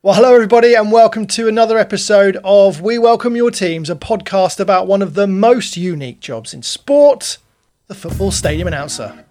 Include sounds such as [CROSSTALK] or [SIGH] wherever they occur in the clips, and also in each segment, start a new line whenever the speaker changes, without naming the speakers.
Well, hello, everybody, and welcome to another episode of We Welcome Your Teams, a podcast about one of the most unique jobs in sport the football stadium announcer.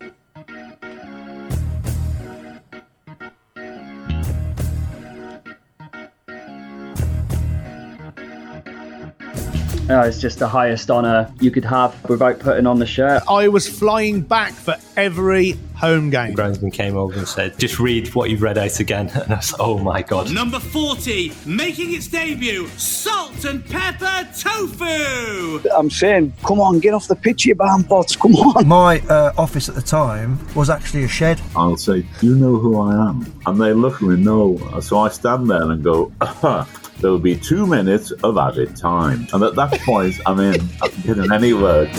Uh, it's just the highest honour you could have without putting on the shirt.
I was flying back for every home game.
Groundsman came over and said, just read what you've read out again. [LAUGHS] And I was oh my God.
Number 40, making its debut, salt and pepper tofu.
I'm saying, come on, get off the pitch, you bam pots, come on.
My uh, office at the time was actually a shed.
I'll say, Do you know who I am? And they look at me, no. So I stand there and go, [LAUGHS] There will be two minutes of added time. And at that point, I'm in. I can get in any word.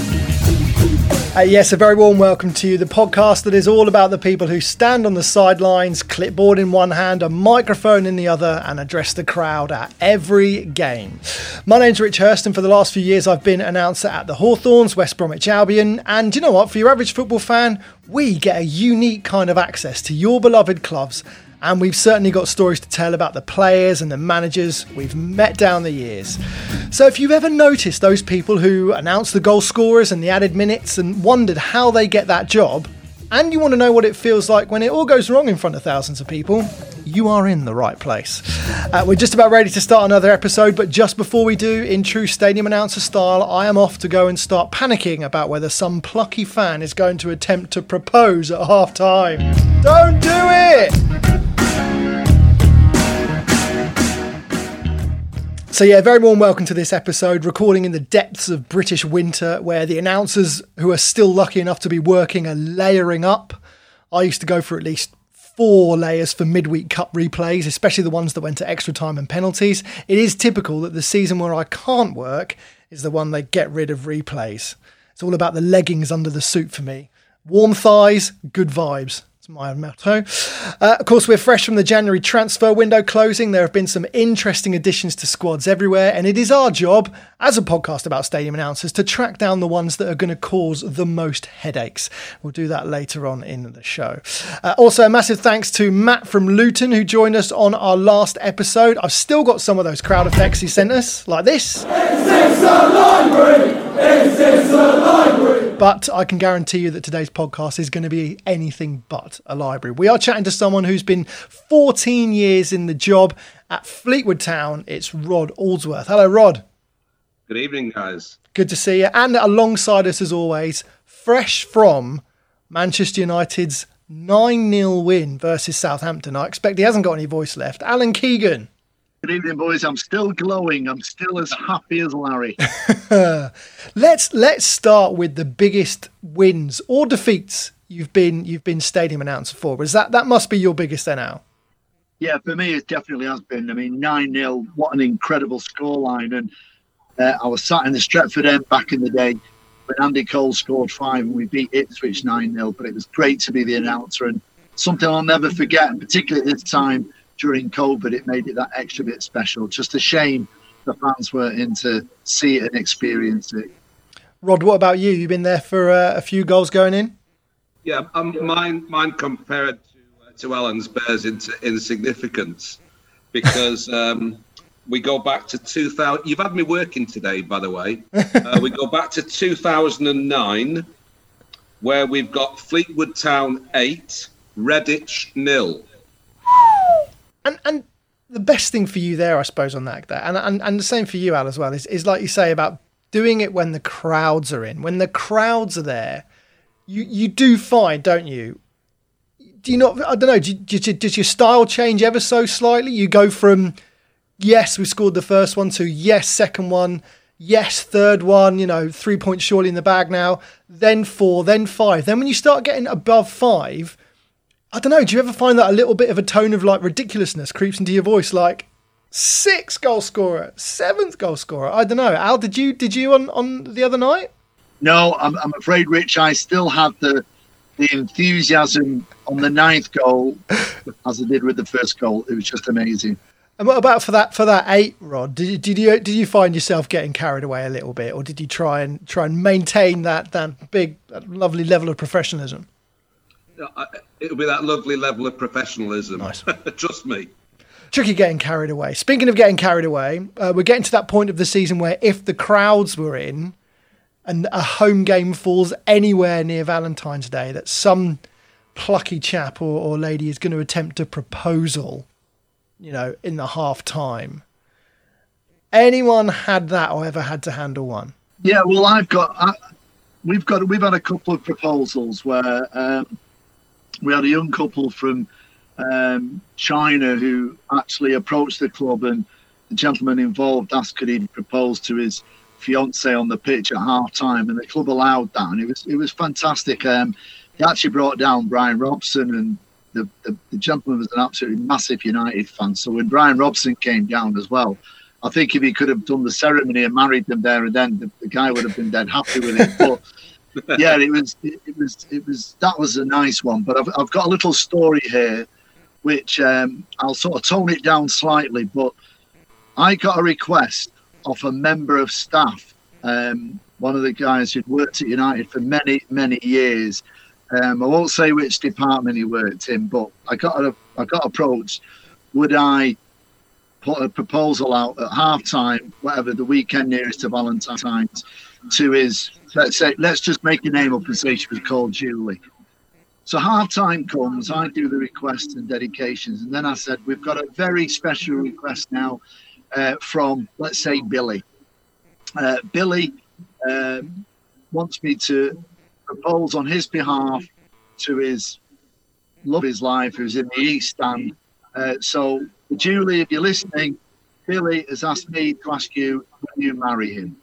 Uh, yes, a very warm welcome to you, the podcast that is all about the people who stand on the sidelines, clipboard in one hand, a microphone in the other, and address the crowd at every game. My name's Rich Hurst, and for the last few years, I've been announcer at the Hawthorns, West Bromwich Albion. And you know what? For your average football fan, we get a unique kind of access to your beloved clubs and we've certainly got stories to tell about the players and the managers we've met down the years. So if you've ever noticed those people who announce the goal scorers and the added minutes and wondered how they get that job, and you want to know what it feels like when it all goes wrong in front of thousands of people, you are in the right place. Uh, we're just about ready to start another episode, but just before we do, in true stadium announcer style, I am off to go and start panicking about whether some plucky fan is going to attempt to propose at half time. Don't do it! So, yeah, very warm welcome to this episode, recording in the depths of British winter, where the announcers who are still lucky enough to be working are layering up. I used to go for at least four layers for midweek cup replays, especially the ones that went to extra time and penalties. It is typical that the season where I can't work is the one they get rid of replays. It's all about the leggings under the suit for me. Warm thighs, good vibes my motto. Uh, of course, we're fresh from the January transfer window closing. There have been some interesting additions to squads everywhere, and it is our job, as a podcast about stadium announcers, to track down the ones that are going to cause the most headaches. We'll do that later on in the show. Uh, also, a massive thanks to Matt from Luton, who joined us on our last episode. I've still got some of those crowd effects he sent us, like this. But I can guarantee you that today's podcast is going to be anything but a library. We are chatting to someone who's been 14 years in the job at Fleetwood Town. It's Rod Allsworth. Hello, Rod.
Good evening, guys.
Good to see you. And alongside us, as always, fresh from Manchester United's 9 0 win versus Southampton. I expect he hasn't got any voice left. Alan Keegan.
Good evening, boys. I'm still glowing. I'm still as happy as Larry. [LAUGHS]
let's let's start with the biggest wins or defeats you've been you've been stadium announcer for. Was that that must be your biggest then now?
Yeah, for me it definitely has been. I mean, nine 0 What an incredible scoreline! And uh, I was sat in the Stretford end back in the day when Andy Cole scored five and we beat Ipswich nine 0 But it was great to be the announcer and something I'll never forget. And particularly at this time during COVID, it made it that extra bit special. Just a shame the fans weren't in to see it and experience it.
Rod, what about you? You've been there for uh, a few goals going in.
Yeah, um, mine mine compared to uh, to Alan's bears into insignificance because [LAUGHS] um, we go back to 2000. You've had me working today, by the way. [LAUGHS] Uh, we go back to 2009, where we've got Fleetwood Town eight, Redditch nil.
And and the best thing for you there, I suppose, on that, and and, and the same for you, Al, as well, is, is like you say about doing it when the crowds are in. When the crowds are there, you you do find, don't you? Do you not? I don't know. Do, do, does your style change ever so slightly? You go from yes, we scored the first one to yes, second one, yes, third one. You know, three points surely in the bag now. Then four, then five. Then when you start getting above five I don't know. Do you ever find that a little bit of a tone of like ridiculousness creeps into your voice, like sixth goal scorer, seventh goal scorer? I don't know. Al, did you did you on on the other night?
No, I'm, I'm afraid, Rich. I still have the the enthusiasm on the ninth goal as I did with the first goal. It was just amazing.
And what about for that for that eight, Rod? Did you, did you did you find yourself getting carried away a little bit, or did you try and try and maintain that that big, that lovely level of professionalism?
it'll be that lovely level of professionalism.
Nice. [LAUGHS]
Trust me.
Tricky getting carried away. Speaking of getting carried away, uh, we're getting to that point of the season where if the crowds were in and a home game falls anywhere near Valentine's Day, that some plucky chap or, or lady is going to attempt a proposal, you know, in the half time. Anyone had that or ever had to handle one?
Yeah, well, I've got, I, we've got, we've had a couple of proposals where um, we had a young couple from um, China who actually approached the club, and the gentleman involved asked could he propose to his fiance on the pitch at half time, and the club allowed that, and it was it was fantastic. Um, he actually brought down Brian Robson, and the, the, the gentleman was an absolutely massive United fan. So when Brian Robson came down as well, I think if he could have done the ceremony and married them there and then, the, the guy would have been dead happy with it. But [LAUGHS] yeah, it was it, it, was it was that was a nice one. But I've I've got a little story here, which um, I'll sort of tone it down slightly. But I got a request of a member of staff, um, one of the guys who'd worked at United for many many years. Um, I won't say which department he worked in, but I got a, I got approached. Would I put a proposal out at half time, whatever the weekend nearest to Valentine's, to his let's say let's just make a name up and say she was called Julie. So half time comes, I do the requests and dedications, and then I said we've got a very special request now uh, from let's say Billy. Uh, Billy um, wants me to propose on his behalf to his love his life, who's in the East Stand. Uh, so Julie, if you're listening, Billy has asked me to ask you, will you marry him?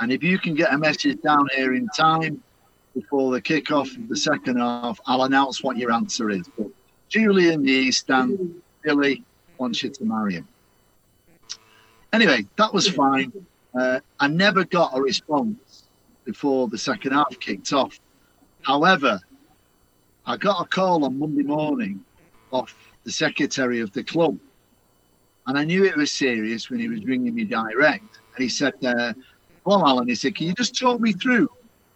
And if you can get a message down here in time before the kick-off of the second half, I'll announce what your answer is. But Julie in the East Stand, Billy wants you to marry him. Anyway, that was fine. Uh, I never got a response before the second half kicked off. However, I got a call on Monday morning off the secretary of the club. And I knew it was serious when he was ringing me direct. And he said, uh, well, Alan, he said, can you just talk me through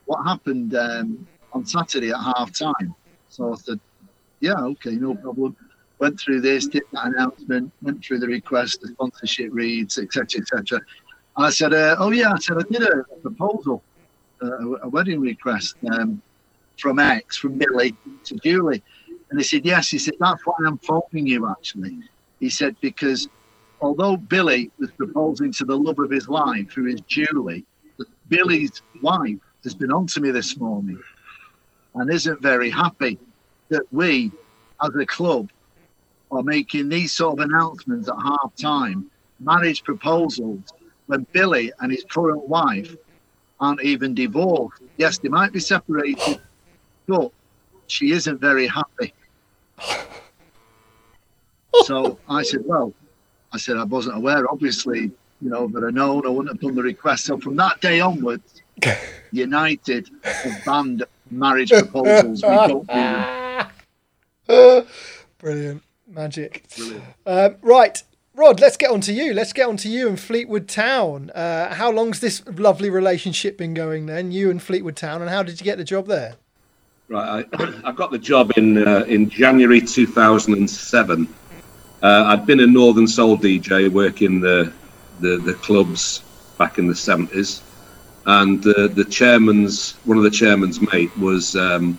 what happened um, on Saturday at half time? So I said, yeah, okay, no problem. Went through this, did that announcement, went through the request, the sponsorship reads, etc., etc. I said, uh, oh yeah, I said I did a proposal, uh, a wedding request um, from X, from Billy to Julie. And he said, yes. He said, that's why I'm phoning you, actually. He said, because although Billy was proposing to the love of his life, who is Julie, Billy's wife has been on to me this morning and isn't very happy that we, as a club, are making these sort of announcements at half time, marriage proposals, when Billy and his current wife aren't even divorced. Yes, they might be separated, but she isn't very happy. so I said, well, I said I wasn't aware. Obviously, you know, but I known I wouldn't have done the request. So from that day onwards, [LAUGHS] United have banned marriage proposals. We don't do
them. [LAUGHS] Brilliant magic. Um, right, Rod. Let's get on to you. Let's get on to you and Fleetwood Town. Uh, how long's this lovely relationship been going? Then you and Fleetwood Town, and how did you get the job there?
Right, I, [COUGHS] I got the job in uh, in January 2007. Uh, I'd been a Northern Soul DJ working the, the the clubs back in the 70s, and uh, the chairman's one of the chairman's mate was um,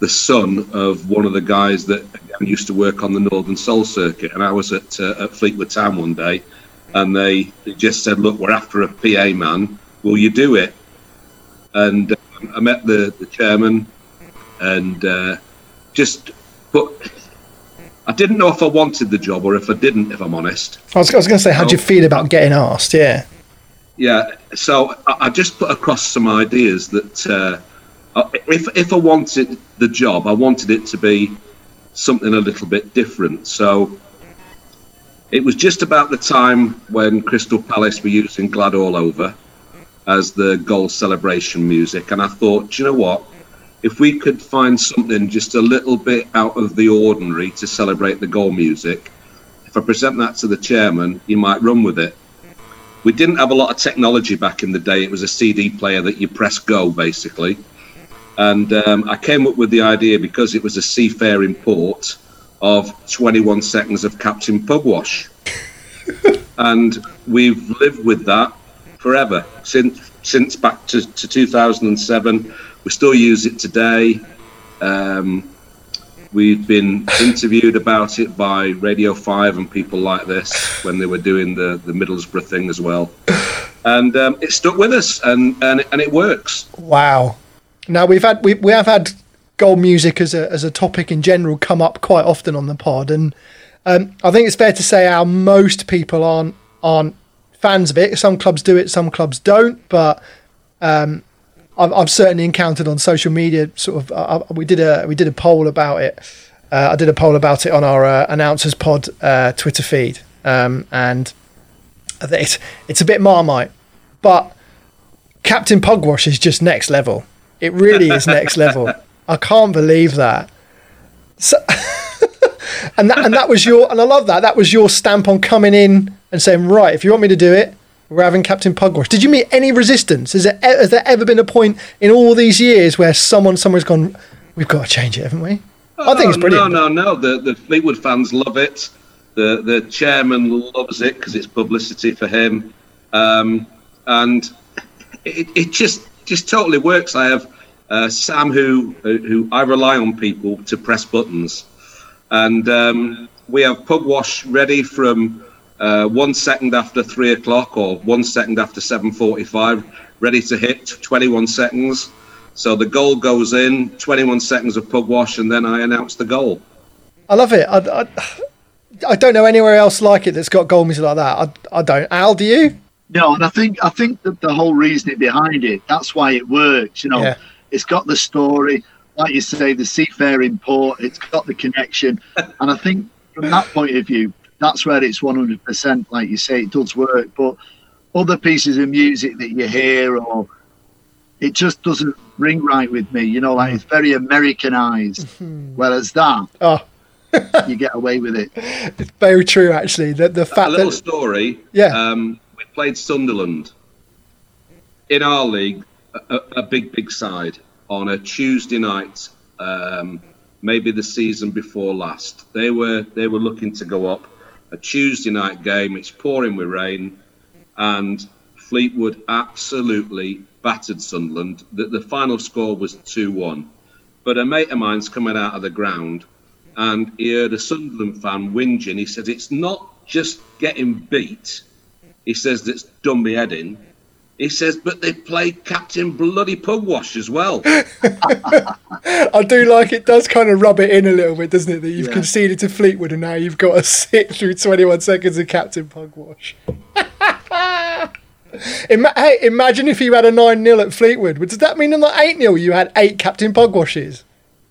the son of one of the guys that used to work on the Northern Soul circuit. And I was at uh, at Fleetwood Town one day, and they, they just said, "Look, we're after a PA man. Will you do it?" And um, I met the the chairman and uh, just but I didn't know if I wanted the job or if I didn't. If I'm honest,
I was, I was going to say, how do you feel about getting asked? Yeah,
yeah. So I, I just put across some ideas that uh, Uh, if if I wanted the job, I wanted it to be something a little bit different. So it was just about the time when Crystal Palace were using "Glad All Over" as the goal celebration music, and I thought, you know what? if we could find something just a little bit out of the ordinary to celebrate the goal music, if I present that to the chairman, he might run with it. We didn't have a lot of technology back in the day. It was a CD player that you press go, basically. And um, I came up with the idea because it was a seafaring port of 21 seconds of Captain Pugwash. [LAUGHS] and we've lived with that forever since since back to, to 2007. We still use it today. Um, we've been interviewed about it by Radio 5 and people like this when they were doing the, the Middlesbrough thing as well. And um, it stuck with us and, and, and it works.
Wow. Now we've had we, we have had goal music as a as a topic in general come up quite often on the pod, and um, I think it's fair to say how most people aren't aren't fans of it. Some clubs do it, some clubs don't, but um, I've, I've certainly encountered on social media. Sort of, uh, we did a we did a poll about it. Uh, I did a poll about it on our uh, announcers pod uh, Twitter feed, um, and it's it's a bit marmite, but Captain Pugwash is just next level. It really is next level. I can't believe that. So, [LAUGHS] and that and that was your and I love that. That was your stamp on coming in and saying, right, if you want me to do it, we're having Captain Pugwash. Did you meet any resistance? Has there, has there ever been a point in all these years where someone somewhere's gone, we've got to change it, haven't we? I think it's brilliant.
No, no, no. The the Fleetwood fans love it. The the chairman loves it because it's publicity for him, um, and it, it just just totally works. I have uh, Sam, who who I rely on people to press buttons, and um, we have Pugwash ready from uh, one second after three o'clock or one second after seven forty-five, ready to hit twenty-one seconds. So the goal goes in, twenty-one seconds of Pugwash, and then I announce the goal.
I love it. I, I, I don't know anywhere else like it that's got goal music like that. I, I don't. Al, do you?
No, and I think I think that the whole reasoning behind it, that's why it works. You know,
Yeah.
it's got the story, like you say, the seafaring port. It's got the connection, [LAUGHS] and I think from that point of view, that's where it's one hundred percent. Like you say, it does work. But other pieces of music that you hear, or it just doesn't ring right with me. You know, like it's very Americanized. Whereas that,
Oh,
you get away with it. [LAUGHS]
it's very true. Actually, the the
A
fact
little
that
story.
Yeah.
Um, we played Sunderland in our league, a, a- big, big side, on a Tuesday night, um, maybe the season before last. They were they were looking to go up. A Tuesday night game. It's pouring with rain, and Fleetwood absolutely battered Sunderland. The, the final score was two one. But a mate of mine's coming out of the ground and he heard a Sunderland fan whinging. He said, It's not just getting beat. He says, That's done me head in. He says, But they played Captain Bloody Pugwash as well. [LAUGHS]
I do like it. Does kind of rub it in a little bit, doesn't it? That you've
Yeah.
conceded to Fleetwood and now you've got to [LAUGHS] sit through 21 seconds of Captain Pugwash. [LAUGHS] Ima- hey, imagine if you had a 9 0 at Fleetwood. What does that mean in the 8 0 you had eight Captain Pugwashes?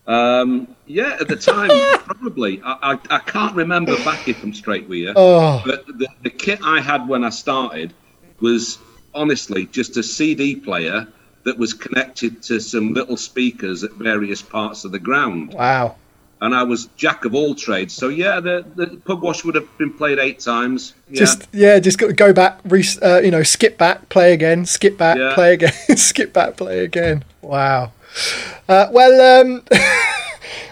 Um, yeah, at the time, [LAUGHS] probably. I, I, I can't remember back if I'm straight with you.
Oh.
But the, the kit I had when I started was honestly just a CD player that was connected to some little speakers at various parts of the ground.
Wow.
And I was jack of all trades. So, yeah, the, the Pugwash would have been played eight times. Yeah.
Just yeah, just got to go back, re- uh, you know, skip back, play again, skip back,
Yeah.
play again, [LAUGHS] skip back, play again. Wow. Uh, well, um, [LAUGHS]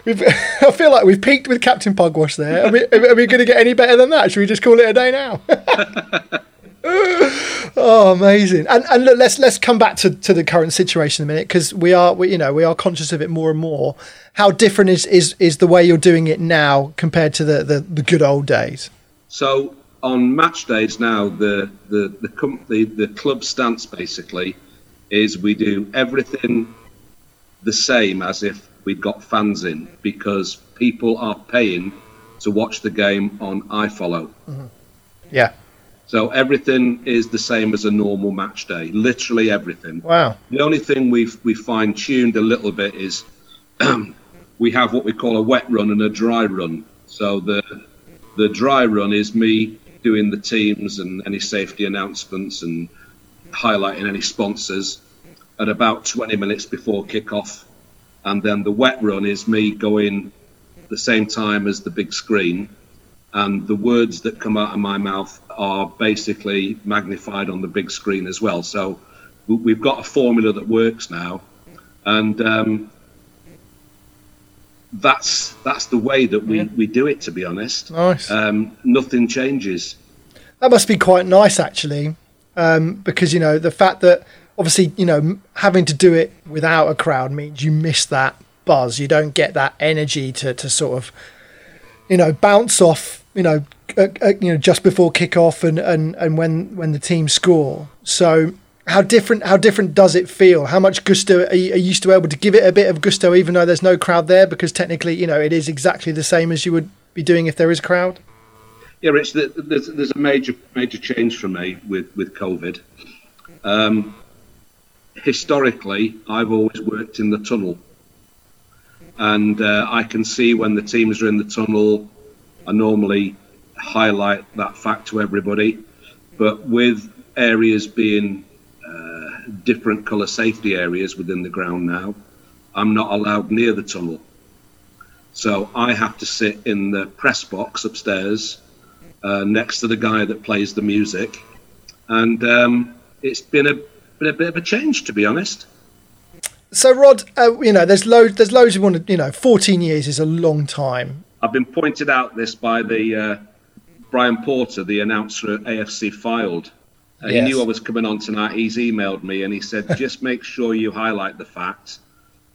we've, [LAUGHS] I feel like we've peaked with Captain Pugwash there. Are we, are we going to get any better than that? Should we just call it a day now? [LAUGHS] oh, amazing! And and look, let's let's come back to, to the current situation a minute because we are we, you know we are conscious of it more and more. How different is, is, is the way you're doing it now compared to the, the, the good old days?
So on match days now, the the the the club stance basically is we do everything the same as if we'd got fans in because people are paying to watch the game on iFollow. Mm-hmm.
Yeah.
So everything is the same as a normal match day, literally everything.
Wow.
The only thing we've we fine tuned a little bit is [CLEARS THROAT] we have what we call a wet run and a dry run. So the the dry run is me doing the teams and any safety announcements and highlighting any sponsors at about 20 minutes before kickoff. And then the wet run is me going the same time as the big screen. And the words that come out of my mouth are basically magnified on the big screen as well. So we- we've got a formula that works now. And um, that's that's the way that we, we do it. To be honest,
Nice.
Um, nothing changes.
That must be quite nice, actually, um, because you know the fact that obviously you know having to do it without a crowd means you miss that buzz. You don't get that energy to to sort of you know bounce off. You know, uh, uh, you know just before kickoff and and and when when the team score. So. How different? How different does it feel? How much gusto are you, are you still able to give it a bit of gusto, even though there's no crowd there? Because technically, you know, it is exactly the same as you would be doing if there is a crowd.
Yeah, Rich, there's, there's a major major change for me with, with COVID. Um, historically, I've always worked in the tunnel. And uh, I can see when the teams are in the tunnel, I normally highlight that fact to everybody. But with areas being uh, different colour safety areas within the ground now, I'm not allowed near the tunnel. So I have to sit in the press box upstairs uh, next to the guy that plays the music, and um, it's been a, been a bit of a change, to be honest.
So, Rod, uh, you know, there's loads. There's loads of want to. You know, 14 years is a long time.
I've been pointed out this by the uh, Brian Porter, the announcer at AFC Fylde. Uh, He knew I was coming on tonight. He's emailed me and he said, [LAUGHS] just make sure you highlight the fact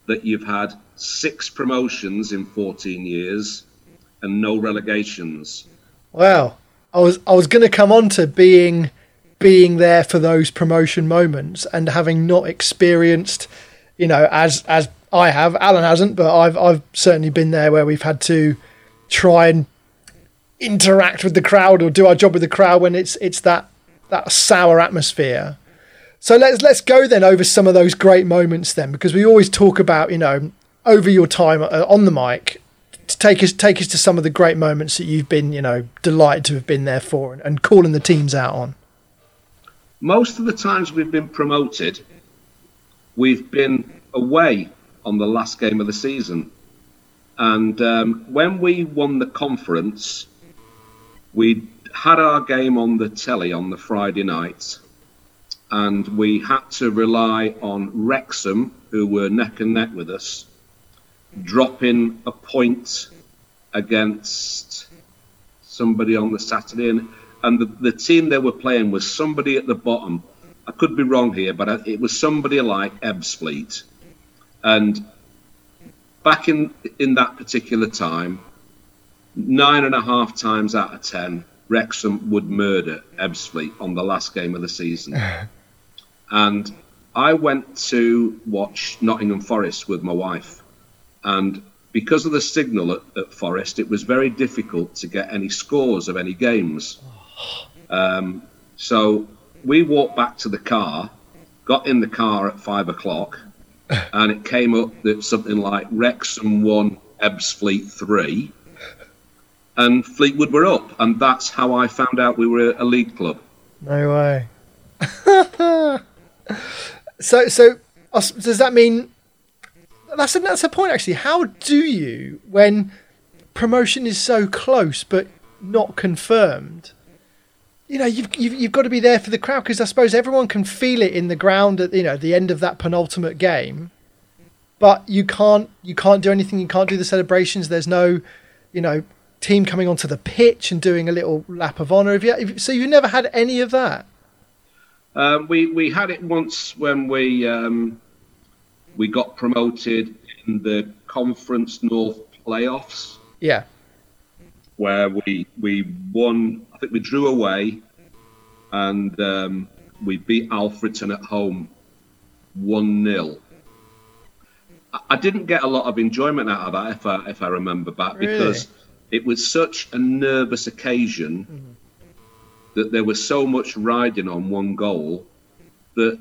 that you've had six promotions in 14 years and no relegations.
Wow. I was I was going to come on to being being there for those promotion moments and having not experienced, you know, as as I have. Alan hasn't, but I've I've certainly been there where we've had to try and interact with the crowd or do our job with the crowd when it's it's that that sour atmosphere. So let's let's go then over some of those great moments then because we always talk about you know over your time uh, on the mic to take us take us to some of the great moments that you've been you know delighted to have been there for and, and calling the teams out on.
Most of the times we've been promoted, we've been away on the last game of the season. And um, when we won the conference, we had our game on the telly on the Friday night, and we had to rely on Wrexham, who were neck and neck with us, dropping a point against somebody on the Saturday. And, and the, the team they were playing was somebody at the bottom. I could be wrong here, but I- it was somebody like Ebbsfleet. And back in in that particular time, nine and a half times out of ten, Wrexham would murder Ebbsfleet on the last game of the season. [LAUGHS] and I went to watch Nottingham Forest with my wife, and because of the signal at, at Forest, it was very difficult to get any scores of any games. Oh. Um, so we walked back to the car, got in the car at five o'clock, [LAUGHS] and it came up that something like Wrexham won, Ebbsfleet three, and Fleetwood were up, and that's how I found out we were a league club.
No way. [LAUGHS] so so does that mean that's a, that's a point actually? How do you when promotion is so close but not confirmed? You know, you've you've, you've got to be there for the crowd because I suppose everyone can feel it in the ground at you know the end of that penultimate game, but you can't you can't do anything. You can't do the celebrations. There's no, you know, team coming onto the pitch and doing a little lap of honour. Have you, have- so you've never had any of that.
Um, we we had it once when we um, we got promoted in the Conference North playoffs,
Yeah.
where we we won. Think we drew away, and um, we beat Alfreton at home, one 0 I- I didn't get a lot of enjoyment out of that, if I if I remember back, because it was such a nervous occasion that there was so much riding on one goal that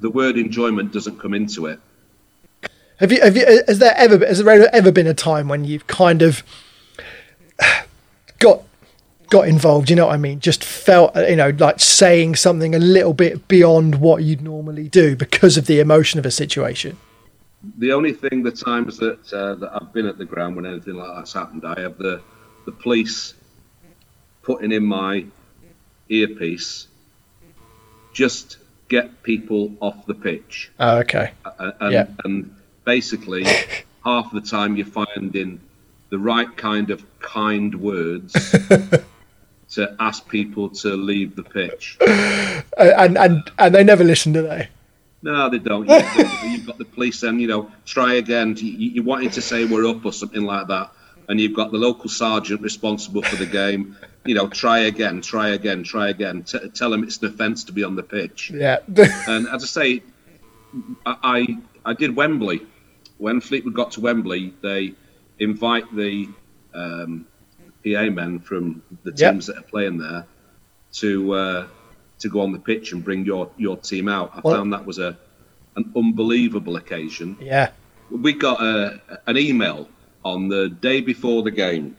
the word enjoyment doesn't come into it.
Have you? Have you? Has there ever? Has there ever been a time when you've kind of [SIGHS] got got involved? You know what I mean? Just felt, uh, you know, like saying something a little bit beyond what you'd normally do because of the emotion of a situation.
The only thing, the times that uh, that I've been at the ground when anything like that's happened, I have the the police putting in my earpiece, just get people off the pitch.
Oh, okay.
Uh, and,
Yeah.
and basically, half the time you're finding the right kind of kind words [LAUGHS] to ask people to leave the pitch.
and and and they never listen, do they?
No, they don't. [LAUGHS] You've got, the police saying, you know, try again. You, you wanted to say we're up or something like that. And you've got the local sergeant responsible for the game. You know, try again, try again, try again. T- tell them it's an offence to be on the pitch.
Yeah. [LAUGHS]
and as I say, I, I I did Wembley. When Fleetwood got to Wembley, they invite the um, PA men from the
Yep.
teams that are playing there to uh, to go on the pitch and bring your, your team out. I
Well-
found that was a an unbelievable occasion.
Yeah.
We got a, an email on the day before the game.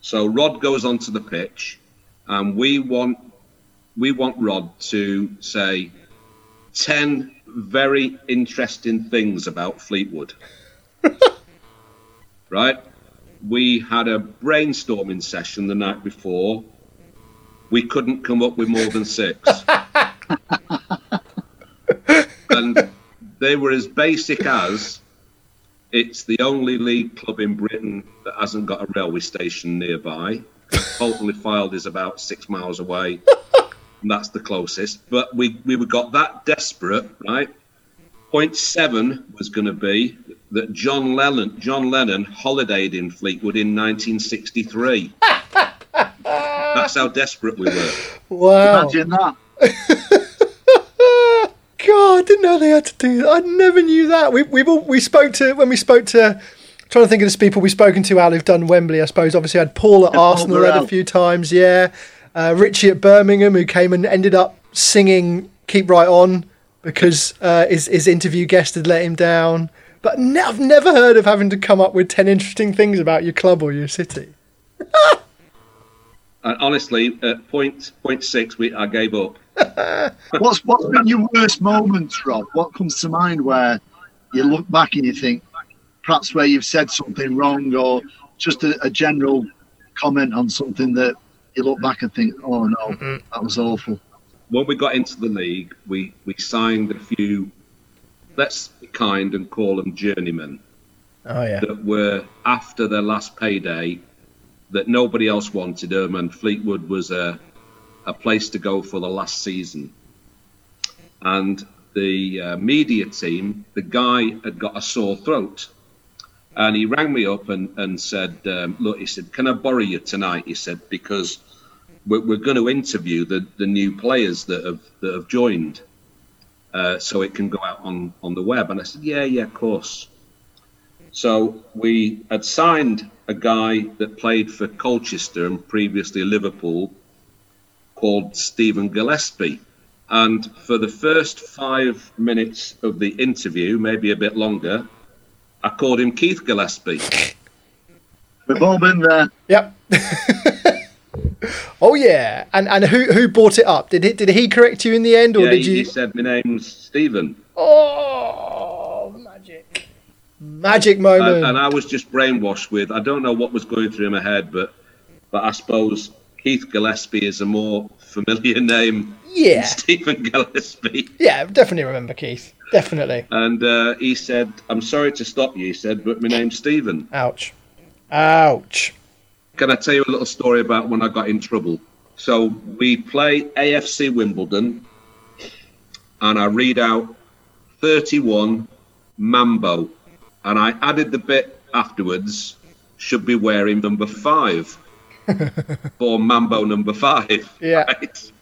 So Rod goes onto the pitch, and we want we want Rod to say ten very interesting things about Fleetwood. [LAUGHS] right? We had a brainstorming session the night before. We couldn't come up with more than six. [LAUGHS] and they were as basic as it's the only league club in Britain that hasn't got a railway station nearby. Holton Filed is about six miles away, and that's the closest. But we, we got that desperate, right? Point seven was going to be that John Lennon John Lennon holidayed in Fleetwood in 1963. [LAUGHS] That's how desperate we were.
Wow.
Imagine that. [LAUGHS]
God, I didn't know they had to do that. I never knew that. We we we spoke to when we spoke to. Trying to think of the people we've spoken to out who've done Wembley. I suppose obviously I had Paul at
Yeah, Paul
Arsenal there a few times. Yeah, uh, Richie at Birmingham who came and ended up singing "Keep Right On" because uh, his his interview guest had let him down. But ne- I've never heard of having to come up with ten interesting things about your club or your city. [LAUGHS]
And honestly, at point point six, we I gave up. [LAUGHS]
What's what's been your worst moments, Rob? What comes to mind where you look back and you think perhaps where you've said something wrong or just a, a general comment on something that you look back and think, oh no, mm-hmm. that was awful.
when we got into the league, we, we signed a few, let's be kind and call them journeymen,
Oh yeah.
that were after their last payday, that nobody else wanted them, and Fleetwood was a, a place to go for the last season. And the uh, media team, the guy had got a sore throat. And he rang me up and, and said, um, Look, he said, Can I borrow you tonight? He said, Because we're, we're going to interview the, the new players that have that have joined, uh, so it can go out on, on the web. And I said, yeah, yeah, of course. So we had signed a guy that played for Colchester and previously Liverpool, called Steven Gillespie. And for the first five minutes of the interview, maybe a bit longer, I called him Keith Gillespie. [LAUGHS]
We've all been there.
Yep. [LAUGHS] oh yeah. And and who who brought it up? Did he did he correct you in the end, or
yeah,
did
he,
you?
he said, My name's Steven.
Oh, magic! Magic moment.
and, and I was just brainwashed with I don't know what was going through my head, but but I suppose Keith Gillespie is a more familiar [LAUGHS] name
Yeah.
than Steven Gillespie.
yeah, definitely remember Keith. Definitely.
And uh, he said, "I'm sorry to stop you," he said, "but my name's Steven."
Ouch. Ouch.
Can I tell you a little story about when I got in trouble? So we play AFC Wimbledon, and I read out 31 Mambo, and I added the bit afterwards. Should be wearing number five [LAUGHS] for Mambo number five.
Yeah.
right?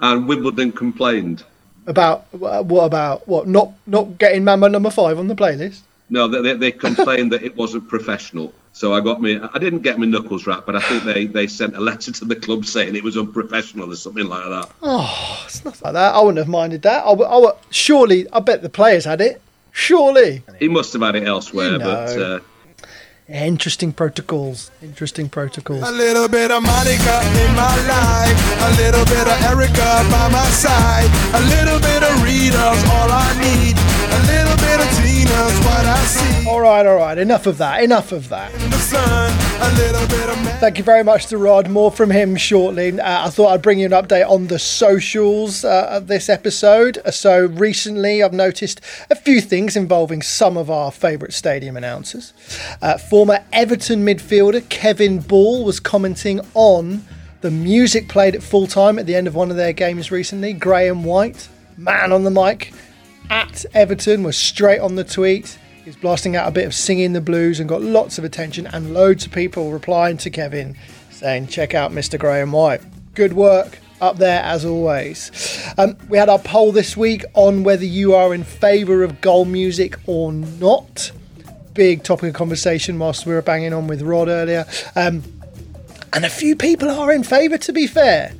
And Wimbledon complained.
About uh, what about what? Not not getting Mambo number five on the playlist.
No, they, they, they complained that it wasn't professional. So I got me. I didn't get my knuckles wrapped, but I think they, they sent a letter to the club saying it was unprofessional or something like that.
Oh, it's not like that. I wouldn't have minded that. I would, I surely, I bet the players had it. Surely.
He must have had it elsewhere,
You
but
know.
uh,
Interesting protocols. Interesting protocols.
A little bit of Monica in my life.
A little bit of Erica by my side. A little bit of Rita's all I need. A little bit of Tina's what I see.
All right, all right. Enough of that. Enough of that. Thank you very much to Rod. More from him shortly. Uh, I thought I'd bring you an update on the socials uh, of this episode. Uh, So, recently I've noticed a few things involving some of our favourite stadium announcers. Uh, former Everton midfielder Kevin Ball was commenting on the music played at full time at the end of one of their games recently. Graham White, man on the mic at Everton, was straight on the tweet. Was blasting out a bit of singing the blues and got lots of attention and loads of people replying to Kevin saying, check out Mr. Graham White. Good work up there as always. Um, we had our poll this week on whether you are in favour of goal music or not. Big topic of conversation whilst we were banging on with Rod earlier. Um, and a few people are in favour, to be fair.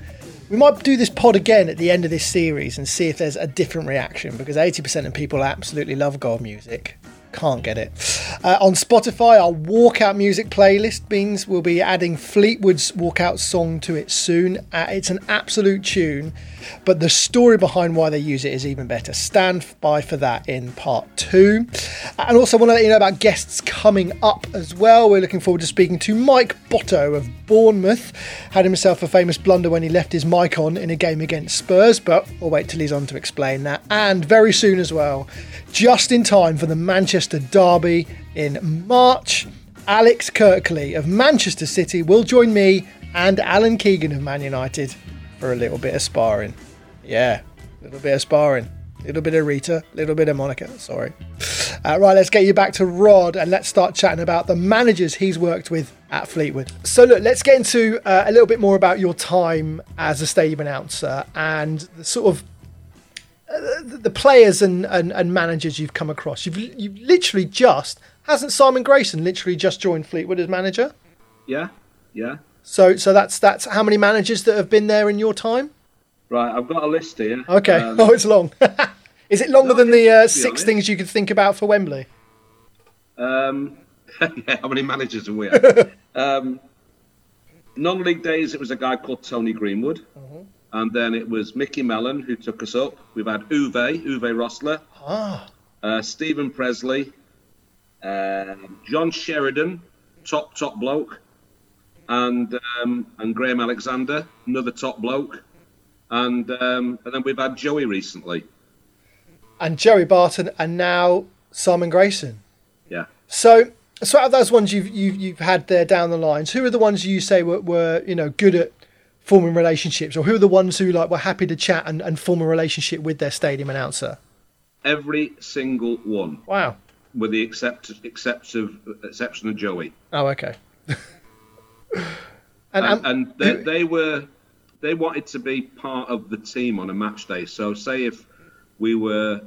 We might do this pod again at the end of this series and see if there's a different reaction because 80% of people absolutely love gold music. Can't get it. Uh, on Spotify, our walkout music playlist means we'll be adding Fleetwood's walkout song to it soon. Uh, it's an absolute tune, but the story behind why they use it is even better. Stand by for that in part two. And also, want to let you know about guests coming up as well. We're looking forward to speaking to Mike Botto of Bournemouth. Had himself a famous blunder when he left his mic on in a game against Spurs, but we'll wait till he's on to explain that. And very soon as well, just in time for the Manchester Derby in March, Alex Kirkley of Manchester City will join me and Alan Keegan of Man United for a little bit of sparring. Yeah, a little bit of sparring. A little bit of Rita, a little bit of Monica, sorry. Uh, right, let's get you back to Rod and let's start chatting about the managers he's worked with at Fleetwood. So, look, let's get into uh, a little bit more about your time as a stadium announcer and the sort of uh, the players and, and, and managers you've come across. You've, you've literally just, hasn't Simon Grayson literally just joined Fleetwood as manager?
Yeah, yeah.
So, so that's that's how many managers that have been there in your time?
Right, I've got a list here.
Okay.
Um, [LAUGHS]
oh, it's long. [LAUGHS] Is it longer than the uh, six
honest.
things you could think about for Wembley?
Um, [LAUGHS] yeah, how many managers are we at? um, non-league days, it was a guy called Tony Greenwood, and then it was Micky Mellon who took us up. We've had Uwe, Uwe Rossler,
Ah,
uh, Steven Pressley, uh, John Sheridan, top top bloke, and um, and Graham Alexander, another top bloke, and um, and then we've had Joey recently.
and Joey Barton, and now Simon Grayson.
Yeah.
So, so out of those ones you've you've, you've had there down the lines, who are the ones you say were, were you know good at forming relationships, or who are the ones who like were happy to chat and, and form a relationship with their stadium announcer?
Every single one,
Wow.
with the except, except of, exception of Joey.
Oh, okay. [LAUGHS] [LAUGHS]
And,
and,
and they, they were they wanted to be part of the team on a match day. So say if we were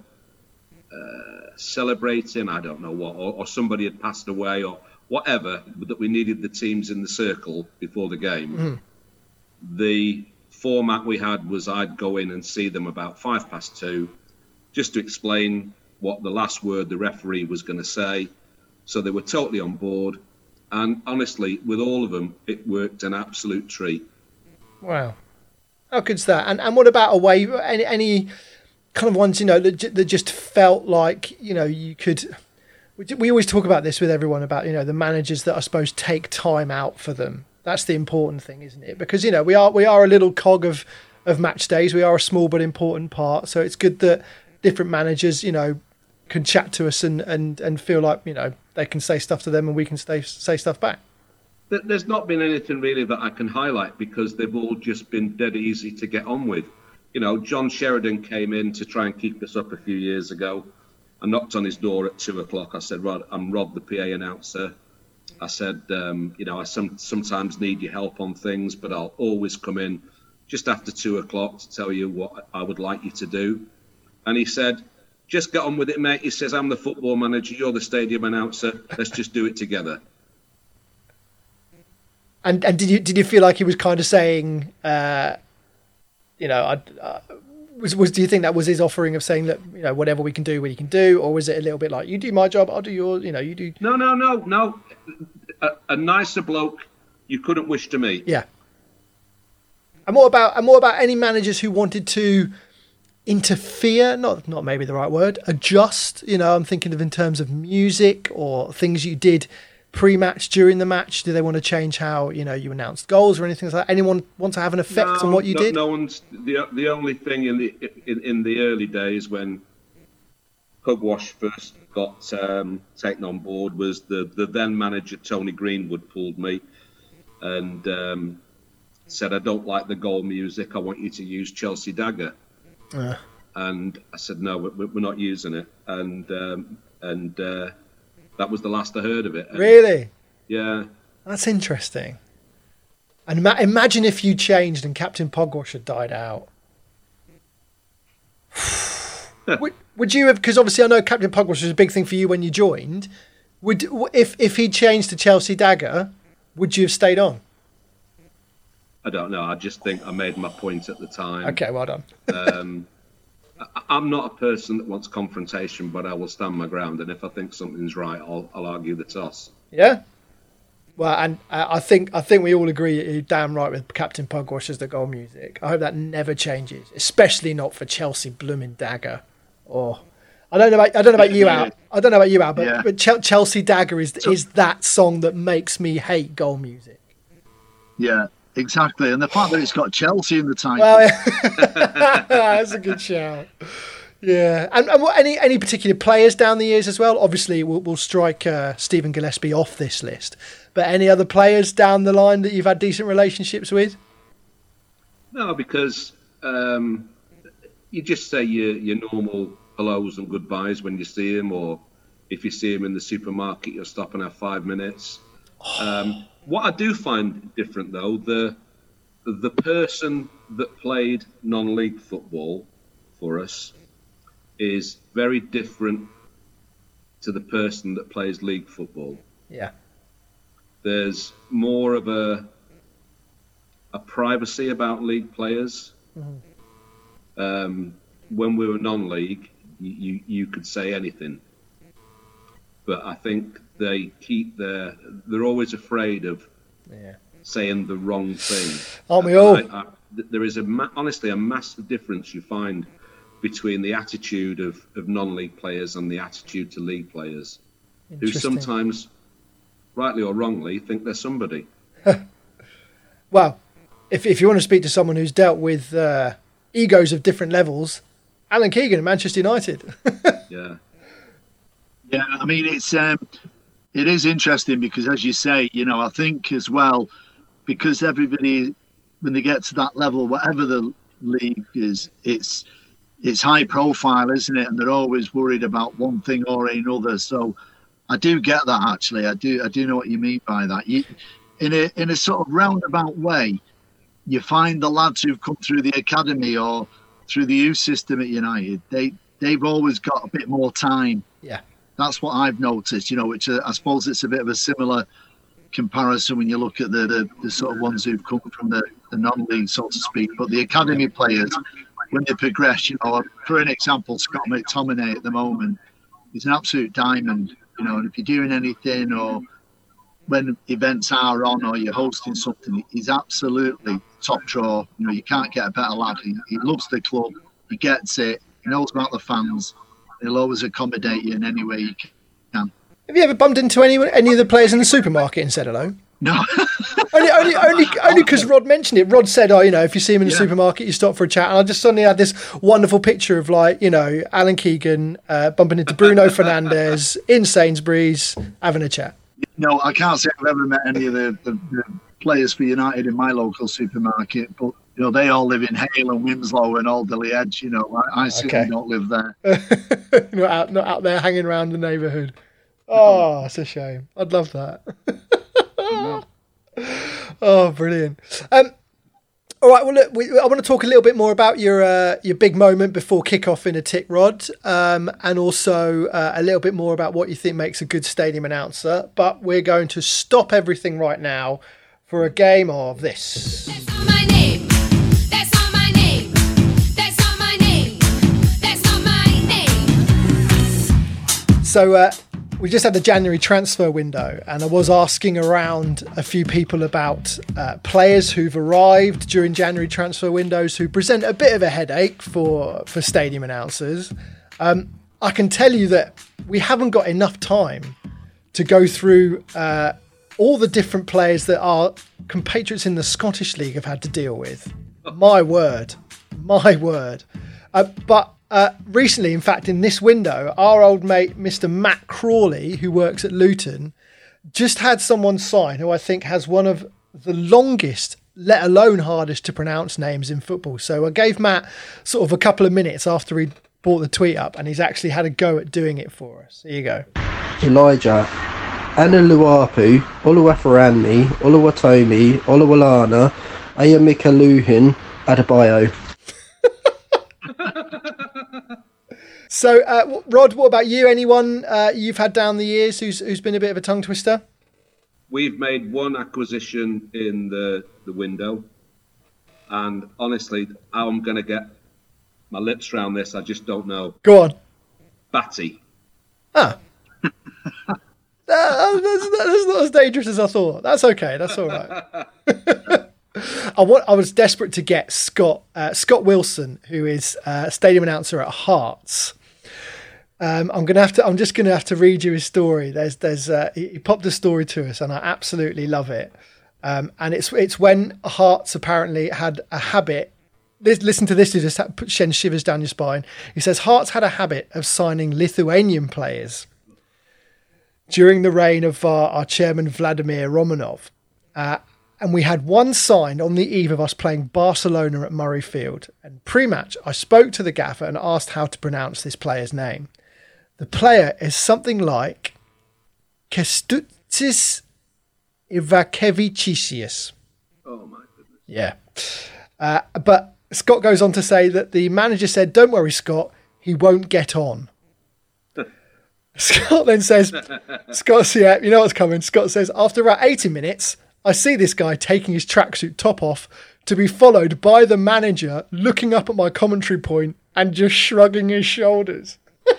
uh, celebrating, I don't know what, or, or somebody had passed away or whatever, but that we needed the teams in the circle before the game.
Mhm.
The format we had was I'd go in and see them about five past two, just to explain what the last word the referee was going to say. So they were totally on board. And honestly, with all of them, it worked an absolute treat.
Wow. How good's that? And and what about away? Any any kind of ones you know that, that just felt like you know you could. We always talk about this with everyone about you know the managers that I suppose take time out for them. That's the important thing, isn't it? Because you know we are we are a little cog of of match days. We are a small but important part. So it's good that different managers you know can chat to us and and and feel like you know they can say stuff to them and we can say say stuff back.
There's not been anything really that I can highlight because they've all just been dead easy to get on with. You know, John Sheridan came in to try and keep us up a few years ago. I knocked on his door at two o'clock. I said, Rod, I'm Rod, the PA announcer. I said, um, you know, I some, sometimes need your help on things, but I'll always come in just after two o'clock to tell you what I would like you to do. And he said, just get on with it, mate. He says, I'm the football manager, you're the stadium announcer. Let's just do it together.
And and did you did you feel like he was kind of saying, uh, you know, I, uh, was was do you think that was his offering of saying that you know whatever we can do, we can do, or was it a little bit like you do my job, I'll do yours, you know, you do.
No, no, no, no. A, a nicer bloke you couldn't wish to meet.
Yeah. And what about and what about any managers who wanted to interfere? Not not maybe the right word. Adjust. You know, I'm thinking of in terms of music or things you did pre-match during the match. Do they want to change how you know you announced goals or anything like that? Anyone want to have an effect
no,
on what you
no,
did?
No one's the the only thing in the in, in the early days when Pugwash first got um, taken on board was the the then manager Tony Greenwood pulled me and um, said, "I don't like the goal music. I want you to use Chelsea Dagger." And I said, "No, we're, we're not using it." And um, and uh, that was the last I heard of it. And,
really?
Yeah.
That's interesting. And ima- imagine if you changed and Captain Pugwash had died out. would, would you have? Because obviously, I know Captain Pugwash was a big thing for you when you joined. Would if if he changed to Chelsea Dagger, would you have stayed on?
I don't know. I just think I made my point at the time.
Okay, well done.
um, I'm not a person that wants confrontation, but I will stand my ground. And if I think something's right, I'll, I'll argue the toss.
Yeah. Well, and I think I think we all agree you're damn right with Captain Pugwash as the goal music. I hope that never changes, especially not for Chelsea blooming Dagger. Or I don't know about I don't know about you, Al. I don't know about you, Al, but,
Yeah.
but Chel- Chelsea Dagger is is that song that makes me hate goal music.
Yeah, exactly. And the fact that it's got Chelsea in the title.
Well, yeah. [LAUGHS] that's a good shout. Yeah, and, and what, any any particular players down the years as well? Obviously, we'll, we'll strike uh, Steven Gillespie off this list, but any other players down the line that you've had decent relationships with?
No, because um, you just say your, your normal hellos and goodbyes when you see him, or if you see him in the supermarket, you'll stop and have five minutes. Um, what I do find different, though, the the person that played non-league football for us is very different to the person that plays league football.
Yeah.
There's more of a a privacy about league players. Um, when we were non-league, you, you you could say anything, but I think they keep their. They're always afraid of
Yeah.
saying the wrong thing.
Aren't we all?
I- I- there is a ma- honestly a massive difference you find between the attitude of, of non-league players and the attitude to league players, who sometimes, rightly or wrongly, think they're somebody. [LAUGHS]
Well, if if you want to speak to someone who's dealt with uh, egos of different levels, Alan Keegan Manchester United. [LAUGHS]
Yeah.
Yeah, I mean it's um, it is interesting because as you say, you know, I think as well because everybody when they get to that level, whatever the league is, it's it's high profile, isn't it? And they're always worried about one thing or another. So I do get that actually. I do I do know what you mean by that. You, in a in a sort of roundabout way, you find the lads who've come through the academy or through the youth system at United, they they've always got a bit more time.
Yeah.
That's what I've noticed, you know, which uh, I suppose it's a bit of a similar comparison when you look at the, the, the sort of ones who've come from the, the non-league, so to speak. But the academy players, when they progress, you know, for an example, Scott McTominay at the moment, he's an absolute diamond, you know, and if you're doing anything or when events are on or you're hosting something, he's absolutely top draw. You know, you can't get a better lad. He, he loves the club, he gets it, he knows about the fans. He'll always accommodate you in any way he can.
Have you ever bumped into any any of the players in the supermarket and said hello?
No. [LAUGHS]
only, only, only, only because Rod mentioned it. Rod said, "Oh, you know, if you see him in the
Yeah.
supermarket, you stop for a chat." And I just suddenly had this wonderful picture of like, you know, Alan Keegan uh, bumping into Bruno [LAUGHS] Fernandes in Sainsbury's having a chat.
No, I can't say I've ever met any of the, the, the players for United in my local supermarket, but you know they all live in Hale and Wilmslow and Alderley Edge. You know, I, I certainly
Okay.
don't live there. [LAUGHS]
not out, not out there hanging around the neighbourhood. Oh, it's a shame. I'd love that. [LAUGHS] oh, brilliant. Um, all right. Well, look, we, I want to talk a little bit more about your uh, your big moment before kickoff in a tick rod, um, and also uh, a little bit more about what you think makes a good stadium announcer. But we're going to stop everything right now for a game of this. So uh, we just had the January transfer window, and I was asking around a few people about uh, players who've arrived during January transfer windows who present a bit of a headache for for stadium announcers. Um, I can tell you that we haven't got enough time to go through uh, all the different players that our compatriots in the Scottish League have had to deal with. My word, my word. Uh, but uh, recently, in fact, in this window, our old mate, Mr. Matt Crawley, who works at Luton, just had someone sign who I think has one of the longest, let alone hardest to pronounce names in football. So I gave Matt sort of a couple of minutes after he brought the tweet up, and he's actually had a go at doing it for us. Here you go.
Elijah, Anna Luapu, Oluwafarami, Oluwatomi, Oluwalana, Ayamika Luhin, Adebayo. [LAUGHS]
So, uh, Rod, what about you? Anyone uh, you've had down the years who's who's been a bit of a tongue twister?
We've made one acquisition in the, the window, and honestly, how I'm going to get my lips around this, I just don't know.
Go on.
Batty.
Ah. [LAUGHS] Uh, that's, that's not as dangerous as I thought. That's okay. That's all right. [LAUGHS] I want. I was desperate to get Scott uh, Scott Wilson, who is uh, stadium announcer at Hearts. Um, I'm gonna have to. I'm just gonna have to read you his story. There's there's uh, he, he popped a story to us, and I absolutely love it. Um, and it's it's when Hearts apparently had a habit. Listen to this to just send shivers down your spine. He says Hearts had a habit of signing Lithuanian players during the reign of our, our chairman Vladimir Romanov. Uh, and we had one signed on the eve of us playing Barcelona at Murrayfield. And pre match, I spoke to the gaffer and asked how to pronounce this player's name. The player is something like Kęstutis Ivaškevičius.
Oh my goodness.
Yeah. Uh, but Scott goes on to say that the manager said, Don't worry, Scott, he won't get on. [LAUGHS] Scott then says, Scott, yeah, you know what's coming. Scott says, after about 80 minutes, I see this guy taking his tracksuit top off to be followed by the manager looking up at my commentary point and just shrugging his shoulders. [LAUGHS]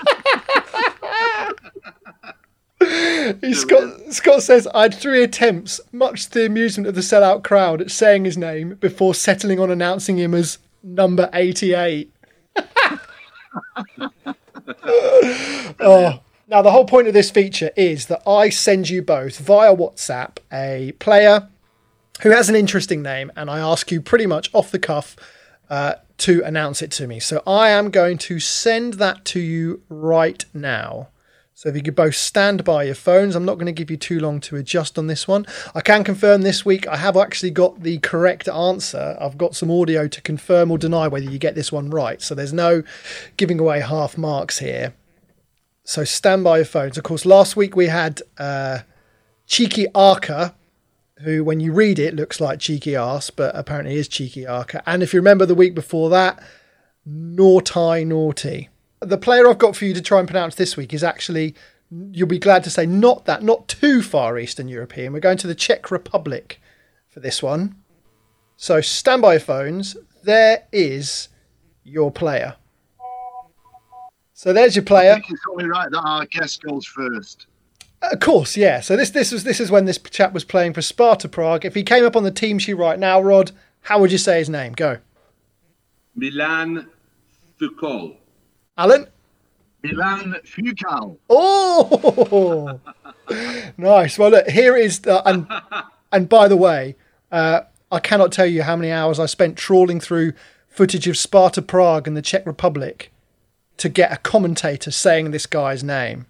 Scott, Scott says, I had three attempts, much to the amusement of the sellout crowd, at saying his name before settling on announcing him as number 88. [LAUGHS] oh, now the whole point of this feature is that I send you both via WhatsApp a player who has an interesting name, and I ask you pretty much off the cuff uh, to announce it to me. So I am going to send that to you right now. So if you could both stand by your phones, I'm not going to give you too long to adjust on this one. I can confirm this week I have actually got the correct answer. I've got some audio to confirm or deny whether you get this one right. So there's no giving away half marks here. So stand by your phones. Of course, last week we had uh, Cheeky Arca, who, when you read it, looks like Cheeky Arse, but apparently is Cheeky Arca. And if you remember the week before that, Naughty Naughty. The player I've got for you to try and pronounce this week is actually, you'll be glad to say, not that, not too far Eastern European. We're going to the Czech Republic for this one. So stand by your phones. There is your player. So there's your player.
it's only right that our guest goes first.
Of course, yeah. So this this was this is when this chap was playing for Sparta Prague. If he came up on the team sheet right now, Rod, how would you say his name? Go,
Milan Foucault.
Alan.
Milan Fukal.
Oh, [LAUGHS] nice. Well, look, here is the and [LAUGHS] and by the way, uh, I cannot tell you how many hours I spent trawling through footage of Sparta Prague and the Czech Republic to get a commentator saying this guy's name.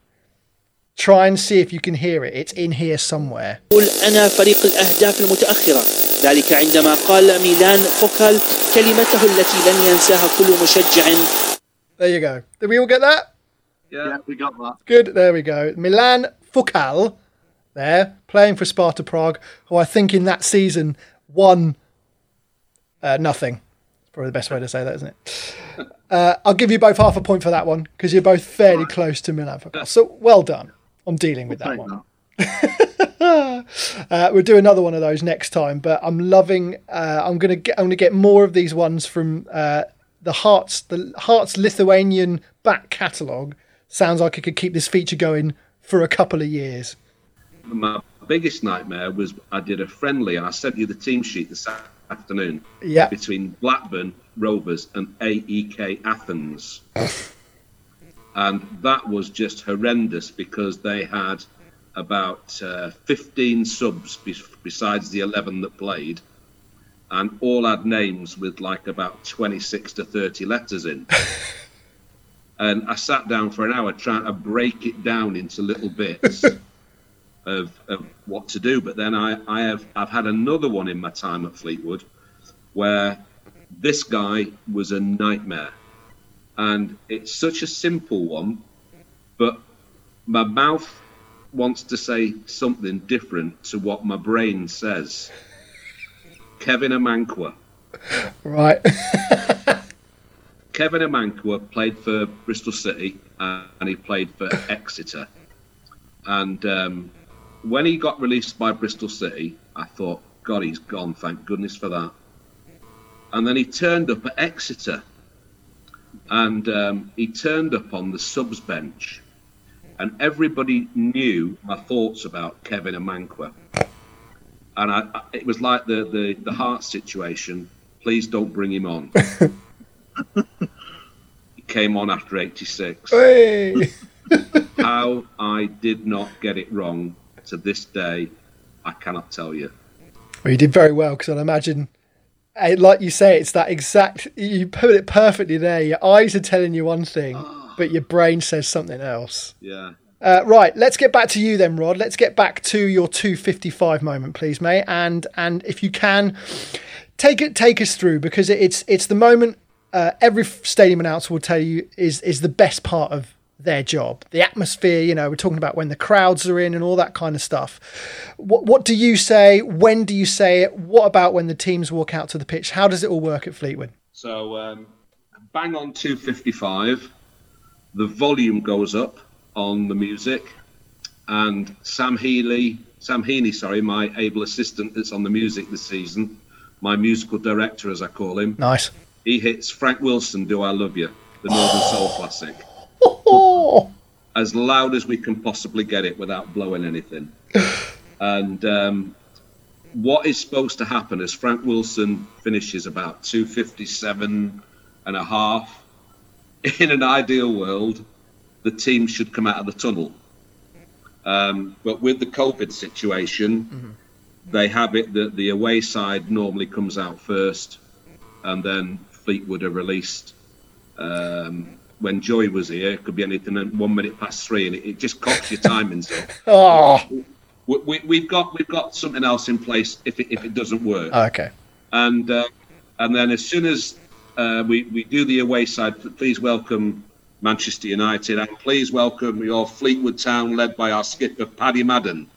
Try and see if you can hear it. It's in here somewhere.
قل أنا فريق الأهداف المتأخرة ذلك عندما قال ميلان فوكال كلمته التي لن ينساها كل مشجع
There you go. Did we all get that?
Yeah, we got that.
Good. There we go. Milan Fukal, there playing for Sparta Prague, who I think in that season won uh, nothing. Probably the best way to say that, isn't it? Uh, I'll give you both half a point for that one because you're both fairly close to Milan. So well done. I'm dealing with that one. [LAUGHS] uh, we'll do another one of those next time. But I'm loving. Uh, I'm gonna get. I'm gonna get more of these ones from uh, the Hearts. The Hearts Lithuanian back catalogue. Sounds like I could keep this feature going for a couple of years.
My biggest nightmare was I did a friendly, and I sent you the team sheet this afternoon.
Yeah.
Between Blackburn Rovers and AEK Athens. [LAUGHS] and that was just horrendous because they had about uh, 15 subs be- besides the 11 that played, and all had names with like about 26 to 30 letters in. [LAUGHS] and I sat down for an hour trying to break it down into little bits [LAUGHS] of, of what to do. But then I, I have I've had another one in my time at Fleetwood where this guy was a nightmare. And it's such a simple one, but my mouth wants to say something different to what my brain says. Kevin Amankwaah.
Right. [LAUGHS]
Kevin Amankwaah played for Bristol City uh, and he played for Exeter. And um, when he got released by Bristol City, I thought, God, he's gone. Thank goodness for that. And then he turned up at Exeter, and um, he turned up on the subs bench, and everybody knew my thoughts about Kevin Amankwaah. And I, I, it was like the, the, the heart situation. Please don't bring him on. [LAUGHS] he came on after 86.
Hey.
How I did not get it wrong to this day, I cannot tell you.
Well, you did very well because I imagine, eh, like you say, it's that exact. You put it perfectly there. Your eyes are telling you one thing, but your brain says something else.
Yeah.
Uh, right, let's get back to you then, Rod. Let's get back to your 255 moment, please, mate. And and if you can, take it, take us through because it's it's the moment uh, every stadium announcer will tell you is is the best part of their job. The atmosphere, you know, we're talking about when the crowds are in and all that kind of stuff. What what do you say? When do you say it? What about when the teams walk out to the pitch? How does it all work at Fleetwood?
So um, bang on 255, the volume goes up on the music, and Sam Healy, Sam Heaney, sorry, my able assistant that's on the music this season, my musical director as I call him,
Nice.
he hits Frank Wilson, "Do I Love You," the Northern Soul classic, [LAUGHS] as loud as we can possibly get it without blowing anything. and um, what is supposed to happen is Frank Wilson finishes about 257 and a half. [LAUGHS] In an ideal world, the team should come out of the tunnel. Um, but with the COVID situation, they have it that the away side normally comes out first, and then Fleetwood are released. Um, when Joey was here, it could be anything at one minute past three, and it, it just cocks your timings [LAUGHS] up.
Oh,
We, we, we've got we've got something else in place if it, if it doesn't work.
okay.
And uh, and then as soon as uh, we we do the away side, please welcome Manchester United and please welcome your Fleetwood Town, led by our skipper Paddy Madden.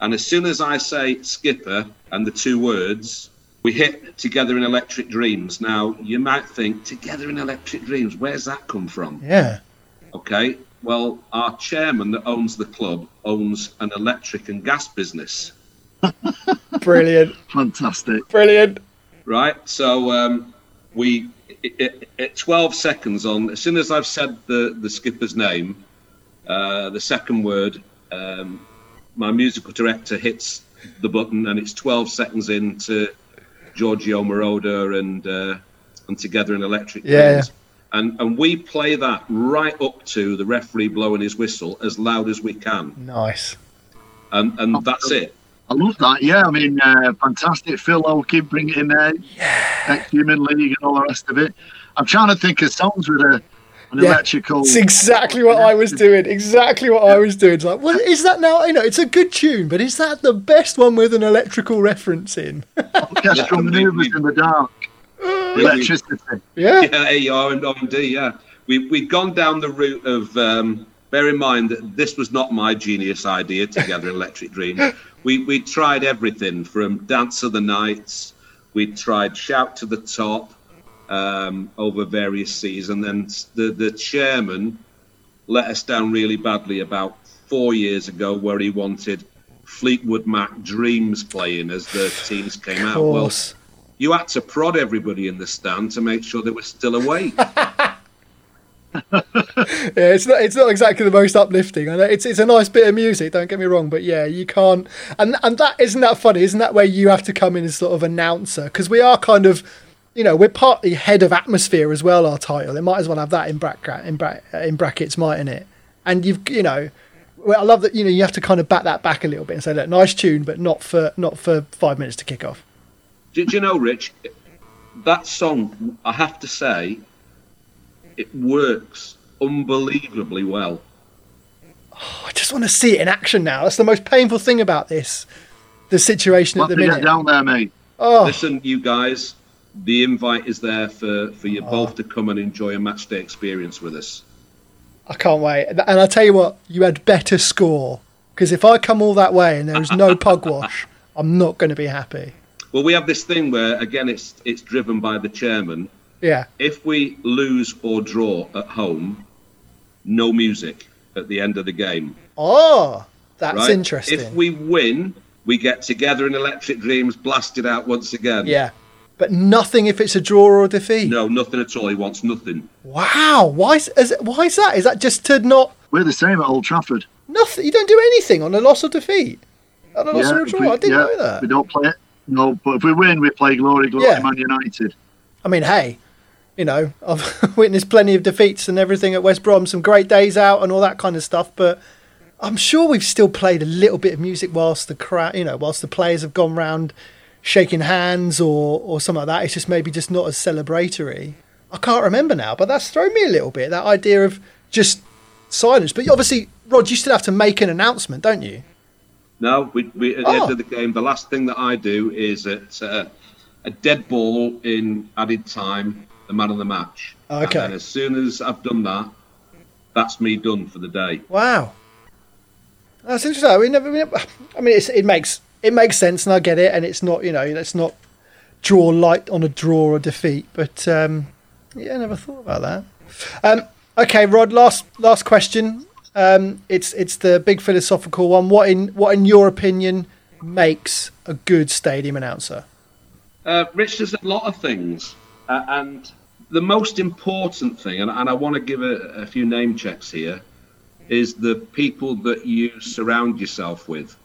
And as soon as I say skipper and the two words, we hit Together in Electric Dreams. Now you might think Together in Electric Dreams, where's that come from?
Yeah.
Okay. Well, our chairman that owns the club owns an electric and gas business. [LAUGHS]
Brilliant.
Fantastic.
Brilliant.
right? So um, we it, at 12 seconds on, as soon as I've said the the skipper's name, uh, the second word, um, my musical director hits the button, and it's 12 seconds into Giorgio Moroder and uh, and together in electric.
Yeah,
Dreams. And, and we play that right up to the referee blowing his whistle as loud as we can,
Nice.
and and that's it.
I love that. Yeah, I mean, uh, fantastic. Phil Oakey, bring it in there. Ex Human League and all the rest of it. I'm trying to think of songs with a, an
Yeah,
electrical.
It's exactly what I was doing. Exactly what I was doing. It's like, well, is that now? You know, it's a good tune, but is that the best one with an electrical reference in? [LAUGHS]
orchestral maneuvers in the dark. Electricity.
Yeah.
Yeah, AR and OMD, yeah. We, we'd gone down the route of, um, bear in mind that this was not my genius idea, Together in Electric Dream. [LAUGHS] We, we tried everything from Dance of the Nights, we tried Shout to the Top um, over various seasons. And then the, the chairman let us down really badly about four years ago, where he wanted Fleetwood Mac Dreams playing as the teams came out. Well, you had to prod everybody in the stand to make sure they were still awake. [LAUGHS]
yeah, it's not it's not exactly the most uplifting. I know it's it's a nice bit of music. Don't get me wrong, but yeah, you can't. And and that isn't that funny, isn't that where you have to come in as sort of announcer because we are kind of. You know, we're partly head of atmosphere as well. Our title, it might as well have that in bracket in, bra- in brackets, mightn't it? And you've, you know, well, I love that. You know, you have to kind of back that back a little bit and say, "Look, nice tune, but not for not for five minutes to kick off."
Did you know, Rich? That song, I have to say, it works unbelievably well.
Oh, I just want to see it in action now. That's the most painful thing about this, the situation at the
Get
minute.
down there, mate.
Oh,
Listen, you guys, the invite is there for, for you both to come and enjoy a match day experience with us.
I can't wait. And I'll tell you what, you had better score because if I come all that way and there is no [LAUGHS] pugwash, I'm not going to be happy.
Well, we have this thing where, again, it's it's driven by the chairman.
Yeah.
If we lose or draw at home, no music at the end of the game.
Oh, that's
right?
interesting.
If we win, we get together in Electric Dreams, blasted out once again.
yeah. But nothing if it's a draw or a defeat.
No, nothing at all. He wants nothing.
Wow. Why is, is it, why is that? Is that just to not
We're the same at Old Trafford.
nothing? You don't do anything on a loss or defeat. On a loss or a
if
draw.
we-
I didn't
yeah,
know that.
We don't play it. No, but if we win, we play Glory, Glory,
Yeah.
Man United.
I mean, hey, you know, I've [LAUGHS] witnessed plenty of defeats and everything at West Brom, some great days out and all that kind of stuff. But I'm sure we've still played a little bit of music whilst the crowd, you know, whilst the players have gone round shaking hands or or something like that. It's just maybe just not as celebratory. I can't remember now, but that's thrown me a little bit. That idea of just silence. But obviously, Rod, you still have to make an announcement, don't you?
No, we, we at the
Oh.
end of the game, the last thing that I do is at uh, a dead ball in added time, the man of the match.
Okay.
And as soon as I've done that, that's me done for the day.
Wow, that's interesting. I mean, never, we never- I mean, it's, it makes it makes sense, and I get it, and it's not you know, it's not draw light on a draw or defeat, but um, yeah, I never thought about that. Um, okay, Rod, last last question. Um, it's it's the big philosophical one. What in what in your opinion makes a good stadium announcer?
Uh, Rich, there's a lot of things, uh, and the most important thing, and, and I want to give a, a few name checks here, is the people that you surround yourself with.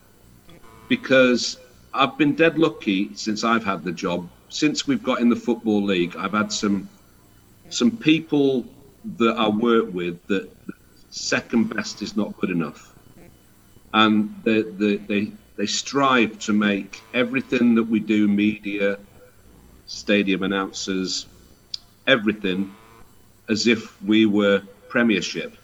Because I've been dead lucky since I've had the job. Since we've got in the football league, I've had some some people that I work with that second best is not good enough, and they they they, they strive to make everything that we do, media, stadium announcers, everything, as if we were Premiership.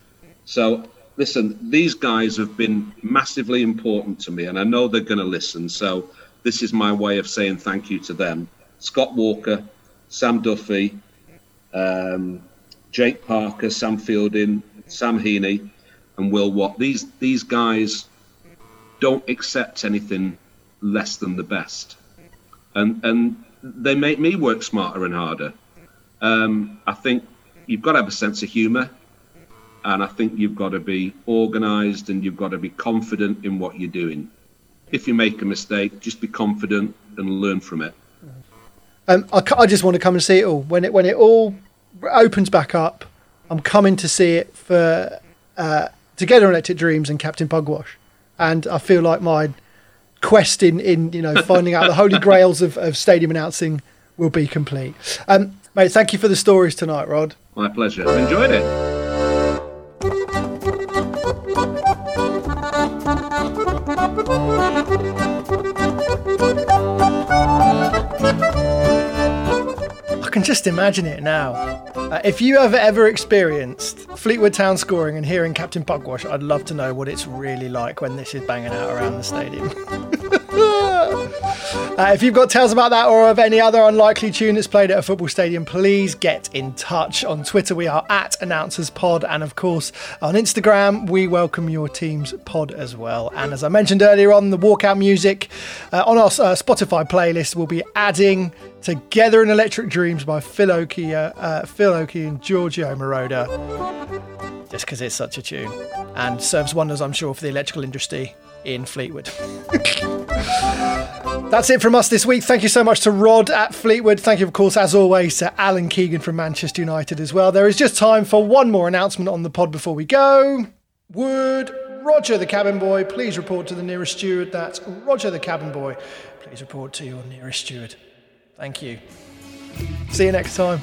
So listen, these guys have been massively important to me, and I know they're going to listen. So this is my way of saying thank you to them. Scott Walker, Sam Duffy, um, Jake Parker, Sam Fielding, Sam Heaney, and Will Watt. These these guys don't accept anything less than the best, and and they make me work smarter and harder. Um, I think you've got to have a sense of humour, and I think you've got to be organised and you've got to be confident in what you're doing. If you make a mistake, just be confident and learn from it.
Um, I, I just want to come and see it all when it when it all opens back up. I'm coming to see it for uh, Together Electric Dreams and Captain Pugwash, and I feel like my quest in in you know finding out the [LAUGHS] holy grails of, of stadium announcing will be complete. Um, mate, thank you for the stories tonight, Rod.
My pleasure. I've enjoyed it.
Can just imagine it now. Uh, if you have ever experienced Fleetwood Town scoring and hearing Captain Pugwash, I'd love to know what it's really like when this is banging out around the stadium. [LAUGHS] Uh, if you've got tales about that or of any other unlikely tune that's played at a football stadium, please get in touch. On Twitter, we are at AnnouncersPod, and of course, on Instagram, we welcome your team's pod as well. And as I mentioned earlier on, the walkout music uh, on our uh, Spotify playlist will be adding Together in Electric Dreams by Phil Oakey, uh, uh, Phil and Giorgio Moroder, just because it's such a tune and serves wonders, I'm sure, for the electrical industry in Fleetwood. [LAUGHS] That's it from us this week. Thank you so much to Rod at Fleetwood. Thank you, of course, as always, to Alan Keegan from Manchester United as well. There is just time for one more announcement on the pod before we go. Would Roger the cabin boy please report to the nearest steward? That's Roger the cabin boy. Please report to your nearest steward. Thank you. See you next time.